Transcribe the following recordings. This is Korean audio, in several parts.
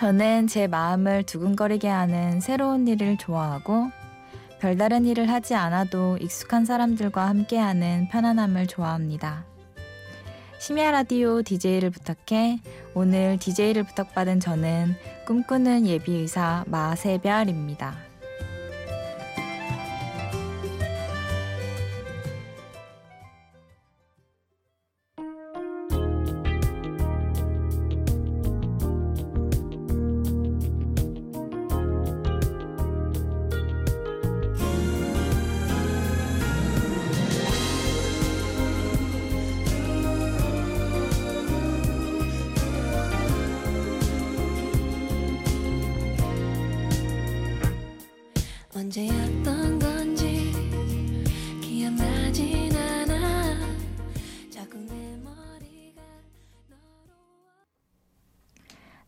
저는 제 마음을 두근거리게 하는 새로운 일을 좋아하고 별다른 일을 하지 않아도 익숙한 사람들과 함께하는 편안함을 좋아합니다. 심야 라디오 DJ를 부탁해 오늘 DJ를 부탁받은 저는 꿈꾸는 예비의사 마세별입니다.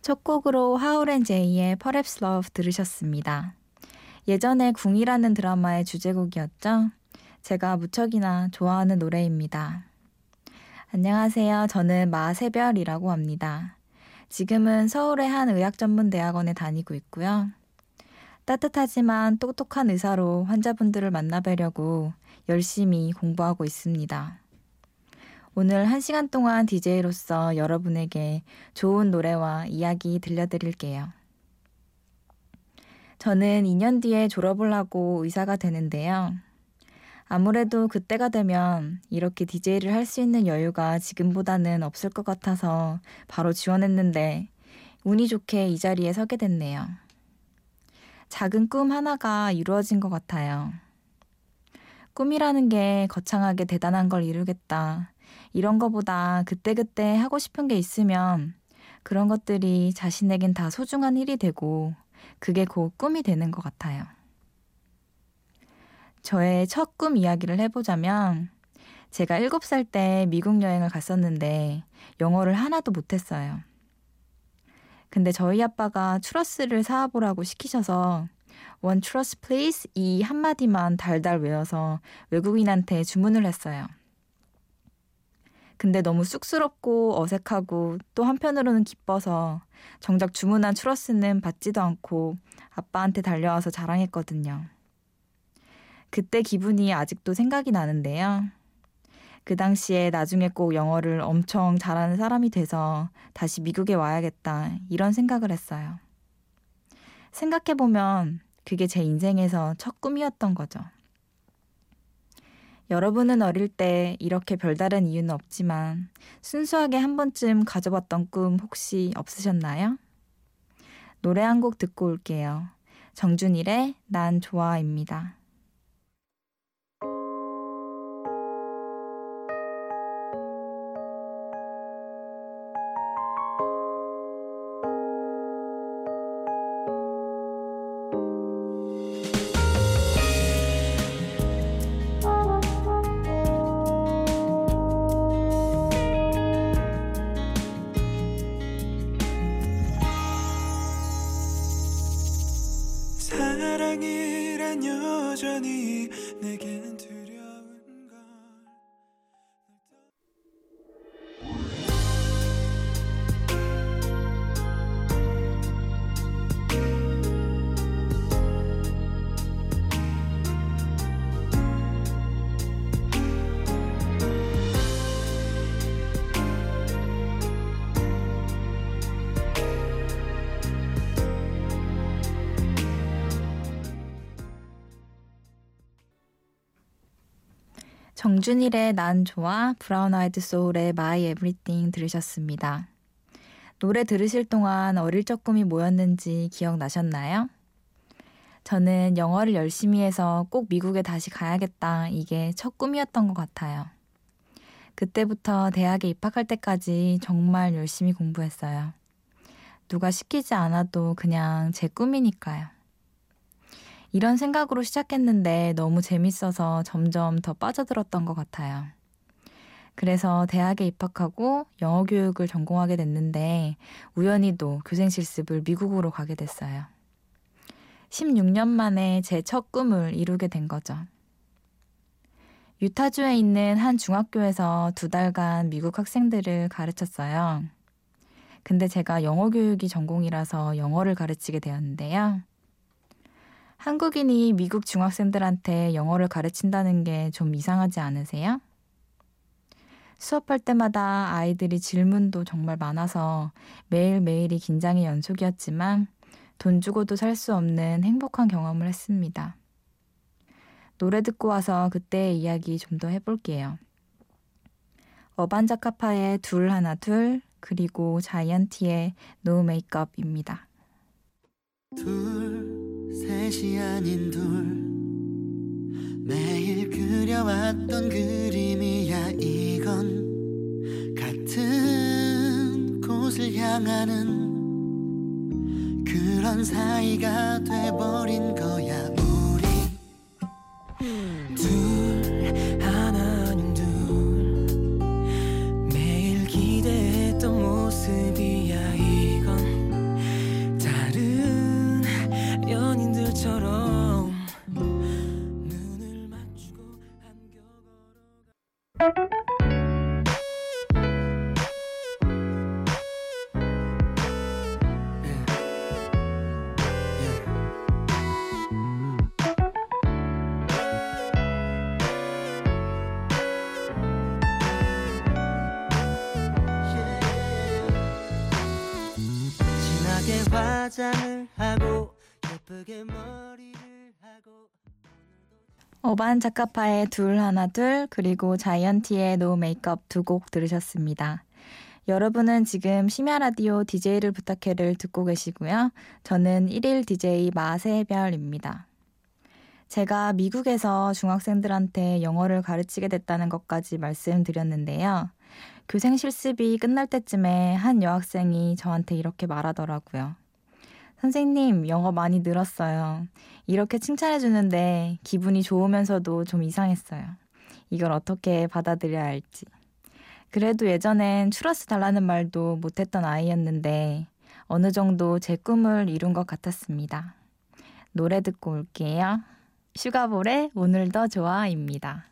첫 곡으로 하울앤 제이의 Perhaps Love 들으셨습니다. 예전에 궁이라는 드라마의 주제곡이었죠. 제가 무척이나 좋아하는 노래입니다. 안녕하세요. 저는 마세별이라고 합니다. 지금은 서울의 한 의학 전문 대학원에 다니고 있고요. 따뜻하지만 똑똑한 의사로 환자분들을 만나뵈려고 열심히 공부하고 있습니다. 오늘 한 시간 동안 DJ로서 여러분에게 좋은 노래와 이야기 들려드릴게요. 저는 2년 뒤에 졸업을 하고 의사가 되는데요. 아무래도 그때가 되면 이렇게 DJ를 할 수 있는 여유가 지금보다는 없을 것 같아서 바로 지원했는데 운이 좋게 이 자리에 서게 됐네요. 작은 꿈 하나가 이루어진 것 같아요. 꿈이라는 게 거창하게 대단한 걸 이루겠다. 이런 거보다 그때그때 하고 싶은 게 있으면 그런 것들이 자신에겐 다 소중한 일이 되고 그게 곧 꿈이 되는 것 같아요. 저의 첫 꿈 이야기를 해보자면 제가 7살 때 미국 여행을 갔었는데 영어를 하나도 못했어요. 근데 저희 아빠가 추러스를 사와보라고 시키셔서 원 추러스 플레이스 이 한마디만 달달 외워서 외국인한테 주문을 했어요. 근데 너무 쑥스럽고 어색하고 또 한편으로는 기뻐서 정작 주문한 추러스는 받지도 않고 아빠한테 달려와서 자랑했거든요. 그때 기분이 아직도 생각이 나는데요. 그 당시에 나중에 꼭 영어를 엄청 잘하는 사람이 돼서 다시 미국에 와야겠다 이런 생각을 했어요. 생각해보면 그게 제 인생에서 첫 꿈이었던 거죠. 여러분은 어릴 때 이렇게 별다른 이유는 없지만 순수하게 한 번쯤 가져봤던 꿈 혹시 없으셨나요? 노래 한 곡 듣고 올게요. 정준일의 난 좋아입니다. 정준일의 난 좋아, 브라운 아이드 소울의 My Everything 들으셨습니다. 노래 들으실 동안 어릴 적 꿈이 뭐였는지 기억나셨나요? 저는 영어를 열심히 해서 꼭 미국에 다시 가야겠다. 이게 첫 꿈이었던 것 같아요. 그때부터 대학에 입학할 때까지 정말 열심히 공부했어요. 누가 시키지 않아도 그냥 제 꿈이니까요. 이런 생각으로 시작했는데 너무 재밌어서 점점 더 빠져들었던 것 같아요. 그래서 대학에 입학하고 영어 교육을 전공하게 됐는데 우연히도 교생 실습을 미국으로 가게 됐어요. 16년 만에 제 첫 꿈을 이루게 된 거죠. 유타주에 있는 한 중학교에서 두 달간 미국 학생들을 가르쳤어요. 근데 제가 영어 교육이 전공이라서 영어를 가르치게 되었는데요. 한국인이 미국 중학생들한테 영어를 가르친다는 게 좀 이상하지 않으세요? 수업할 때마다 아이들이 질문도 정말 많아서 매일매일이 긴장의 연속이었지만 돈 주고도 살 수 없는 행복한 경험을 했습니다. 노래 듣고 와서 그때의 이야기 좀 더 해볼게요. 어반자카파의 둘 하나 둘 그리고 자이언티의 노 메이크업입니다. 둘 셋이 아닌 둘. 매일 그려왔던 그림이야 이건 같은 곳을 향하는 그런 사이가 돼버린 거야 화장을 하고 예쁘게 머리를 하고 어반 자카파의 둘 하나 둘 그리고 자이언티의 No Make Up 두 곡 들으셨습니다. 여러분은 지금 심야 라디오 DJ를 부탁해를 듣고 계시고요. 저는 1일 DJ 마새별입니다. 제가 미국에서 중학생들한테 영어를 가르치게 됐다는 것까지 말씀드렸는데요. 교생 실습이 끝날 때쯤에 한 여학생이 저한테 이렇게 말하더라고요. 선생님, 영어 많이 늘었어요. 이렇게 칭찬해 주는데 기분이 좋으면서도 좀 이상했어요. 이걸 어떻게 받아들여야 할지. 그래도 예전엔 추러스 달라는 말도 못했던 아이였는데 어느 정도 제 꿈을 이룬 것 같았습니다. 노래 듣고 올게요. 슈가볼의 오늘 더 좋아입니다.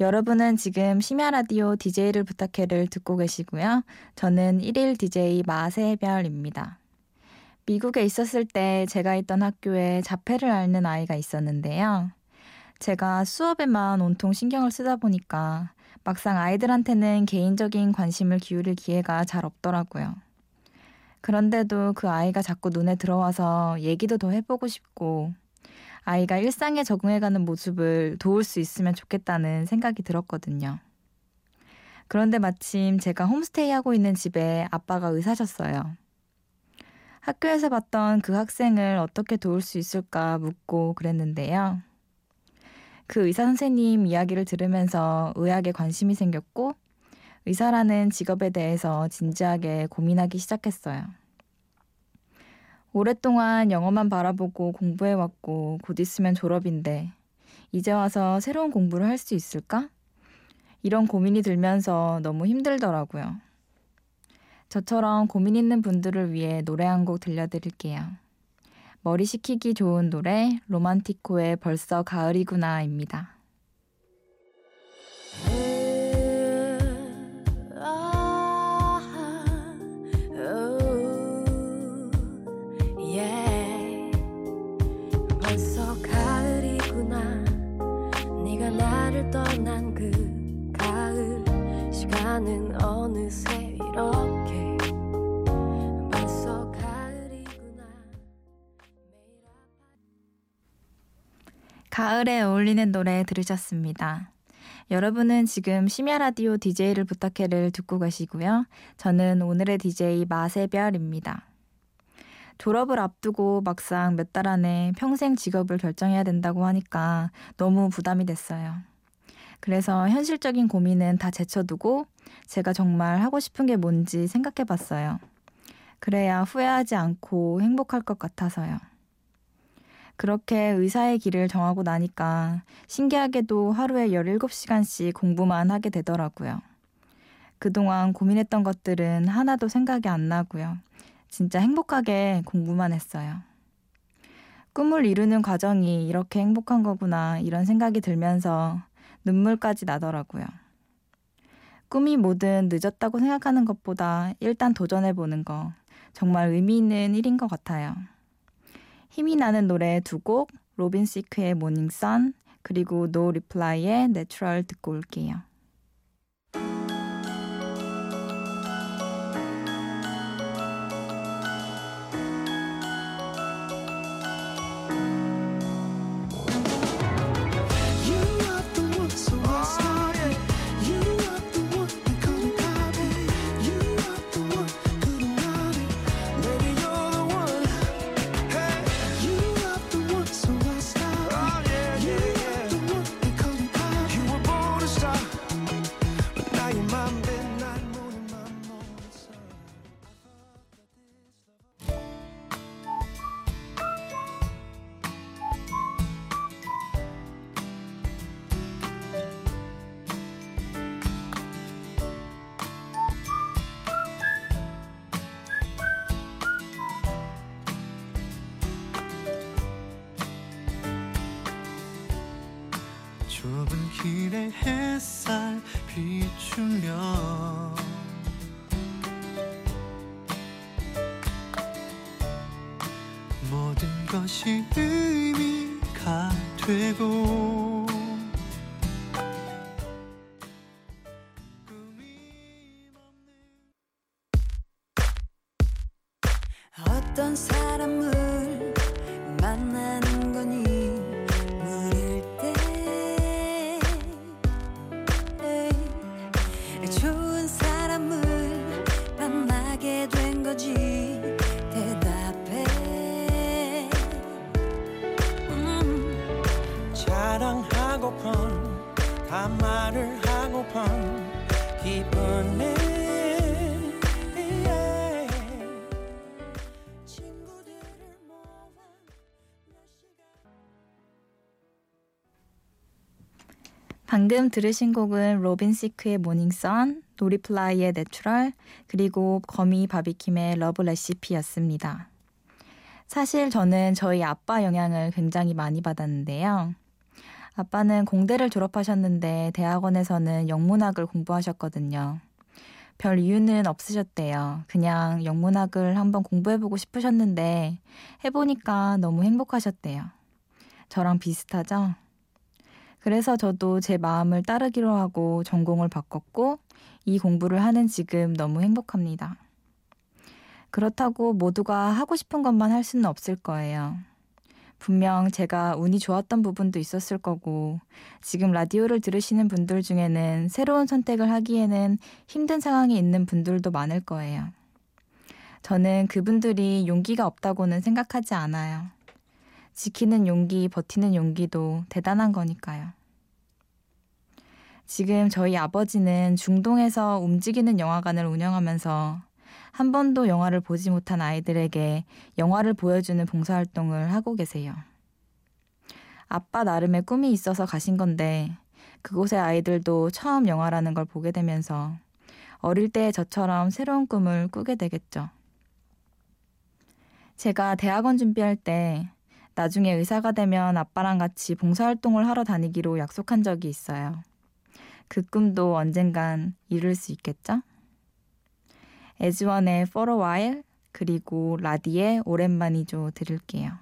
여러분은 지금 심야 라디오 DJ를 부탁해를 듣고 계시고요. 저는 1일 DJ 마세별입니다. 미국에 있었을 때 제가 있던 학교에 자폐를 앓는 아이가 있었는데요. 제가 수업에만 온통 신경을 쓰다 보니까 막상 아이들한테는 개인적인 관심을 기울일 기회가 잘 없더라고요. 그런데도 그 아이가 자꾸 눈에 들어와서 얘기도 더 해보고 싶고 아이가 일상에 적응해가는 모습을 도울 수 있으면 좋겠다는 생각이 들었거든요. 그런데 마침 제가 홈스테이 하고 있는 집에 아빠가 의사셨어요. 학교에서 봤던 그 학생을 어떻게 도울 수 있을까 묻고 그랬는데요. 그 의사 선생님 이야기를 들으면서 의학에 관심이 생겼고 의사라는 직업에 대해서 진지하게 고민하기 시작했어요. 오랫동안 영어만 바라보고 공부해왔고 곧 있으면 졸업인데 이제 와서 새로운 공부를 할 수 있을까? 이런 고민이 들면서 너무 힘들더라고요. 저처럼 고민 있는 분들을 위해 노래 한 곡 들려드릴게요. 머리 식히기 좋은 노래 로만티코의 벌써 가을이구나입니다. 시간은 어느새 이렇게 벌써 가을이구나 가을에 어울리는 노래 들으셨습니다. 여러분은 지금 심야 라디오 DJ를 부탁해를 듣고 계시고요. 저는 오늘의 DJ 마세별입니다. 졸업을 앞두고 막상 몇 달 안에 평생 직업을 결정해야 된다고 하니까 너무 부담이 됐어요. 그래서 현실적인 고민은 다 제쳐두고 제가 정말 하고 싶은 게 뭔지 생각해 봤어요. 그래야 후회하지 않고 행복할 것 같아서요. 그렇게 의사의 길을 정하고 나니까 신기하게도 하루에 17시간씩 공부만 하게 되더라고요. 그동안 고민했던 것들은 하나도 생각이 안 나고요. 진짜 행복하게 공부만 했어요. 꿈을 이루는 과정이 이렇게 행복한 거구나 이런 생각이 들면서 눈물까지 나더라고요. 꿈이 뭐든 늦었다고 생각하는 것보다 일단 도전해보는 거 정말 의미 있는 일인 것 같아요. 힘이 나는 노래 두 곡, 로빈 시크의 Morning Sun, 그리고 노 리플라이의 Natural 듣고 올게요. 길에 햇살 비추며 모든 것이 의미가 되고 어떤 사람을 방금 들으신 곡은 로빈 시크의 Morning Sun, 노리플라이의 Natural, 그리고 거미 바비킴의 Love Recipe였습니다. 사실 저는 저희 아빠 영향을 굉장히 많이 받았는데요. 아빠는 공대를 졸업하셨는데 대학원에서는 영문학을 공부하셨거든요. 별 이유는 없으셨대요. 그냥 영문학을 한번 공부해보고 싶으셨는데 해보니까 너무 행복하셨대요. 저랑 비슷하죠? 그래서 저도 제 마음을 따르기로 하고 전공을 바꿨고 이 공부를 하는 지금 너무 행복합니다. 그렇다고 모두가 하고 싶은 것만 할 수는 없을 거예요. 분명 제가 운이 좋았던 부분도 있었을 거고 지금 라디오를 들으시는 분들 중에는 새로운 선택을 하기에는 힘든 상황에 있는 분들도 많을 거예요. 저는 그분들이 용기가 없다고는 생각하지 않아요. 지키는 용기, 버티는 용기도 대단한 거니까요. 지금 저희 아버지는 중동에서 움직이는 영화관을 운영하면서 한 번도 영화를 보지 못한 아이들에게 영화를 보여주는 봉사활동을 하고 계세요. 아빠 나름의 꿈이 있어서 가신 건데 그곳의 아이들도 처음 영화라는 걸 보게 되면서 어릴 때 저처럼 새로운 꿈을 꾸게 되겠죠. 제가 대학원 준비할 때 나중에 의사가 되면 아빠랑 같이 봉사활동을 하러 다니기로 약속한 적이 있어요. 그 꿈도 언젠간 이룰 수 있겠죠? 에즈원의 For a While 그리고 라디의 오랜만이죠 들을게요.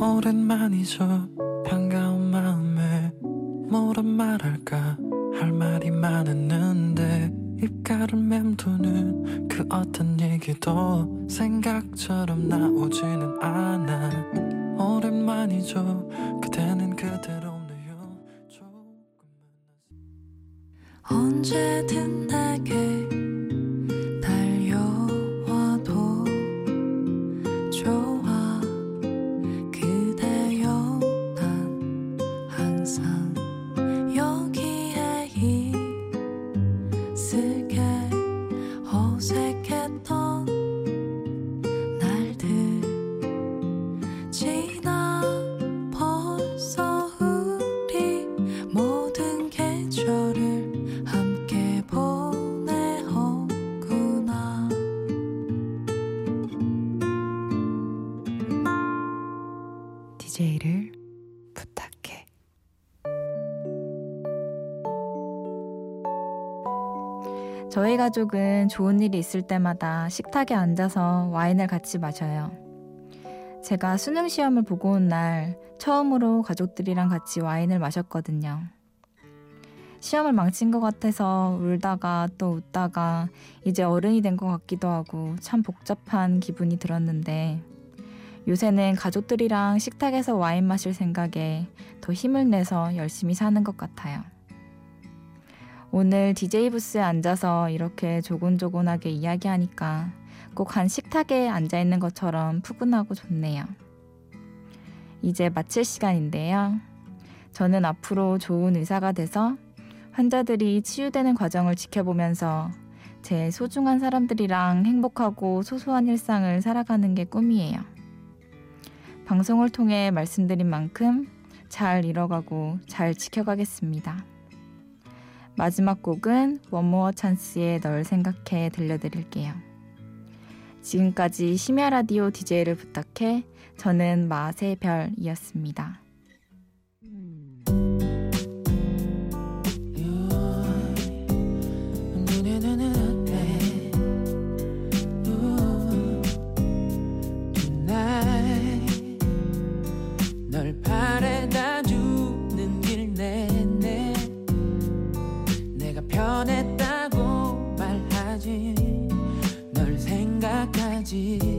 오랜만이죠. 반가운 마음에 뭐라 말할까 할 말이 많았는데 입가를 맴도는 그 어떤 얘기도 생각처럼 나오지는 않아. 오랜만이죠. 그대는 그대로네요 언제든 내게 저희 가족은 좋은 일이 있을 때마다 식탁에 앉아서 와인을 같이 마셔요. 제가 수능 시험을 보고 온 날 처음으로 가족들이랑 같이 와인을 마셨거든요. 시험을 망친 것 같아서 울다가 또 웃다가 이제 어른이 된 것 같기도 하고 참 복잡한 기분이 들었는데 요새는 가족들이랑 식탁에서 와인 마실 생각에 더 힘을 내서 열심히 사는 것 같아요. 오늘 DJ 부스에 앉아서 이렇게 조곤조곤하게 이야기하니까 꼭 한 식탁에 앉아 있는 것처럼 푸근하고 좋네요. 이제 마칠 시간인데요. 저는 앞으로 좋은 의사가 돼서 환자들이 치유되는 과정을 지켜보면서 제 소중한 사람들이랑 행복하고 소소한 일상을 살아가는 게 꿈이에요. 방송을 통해 말씀드린 만큼 잘 이뤄가고 잘 지켜가겠습니다. 마지막 곡은 원모어 찬스의 널 생각해 들려드릴게요. 지금까지 심야 라디오 DJ를 부탁해 저는 마세 별이었습니다. 편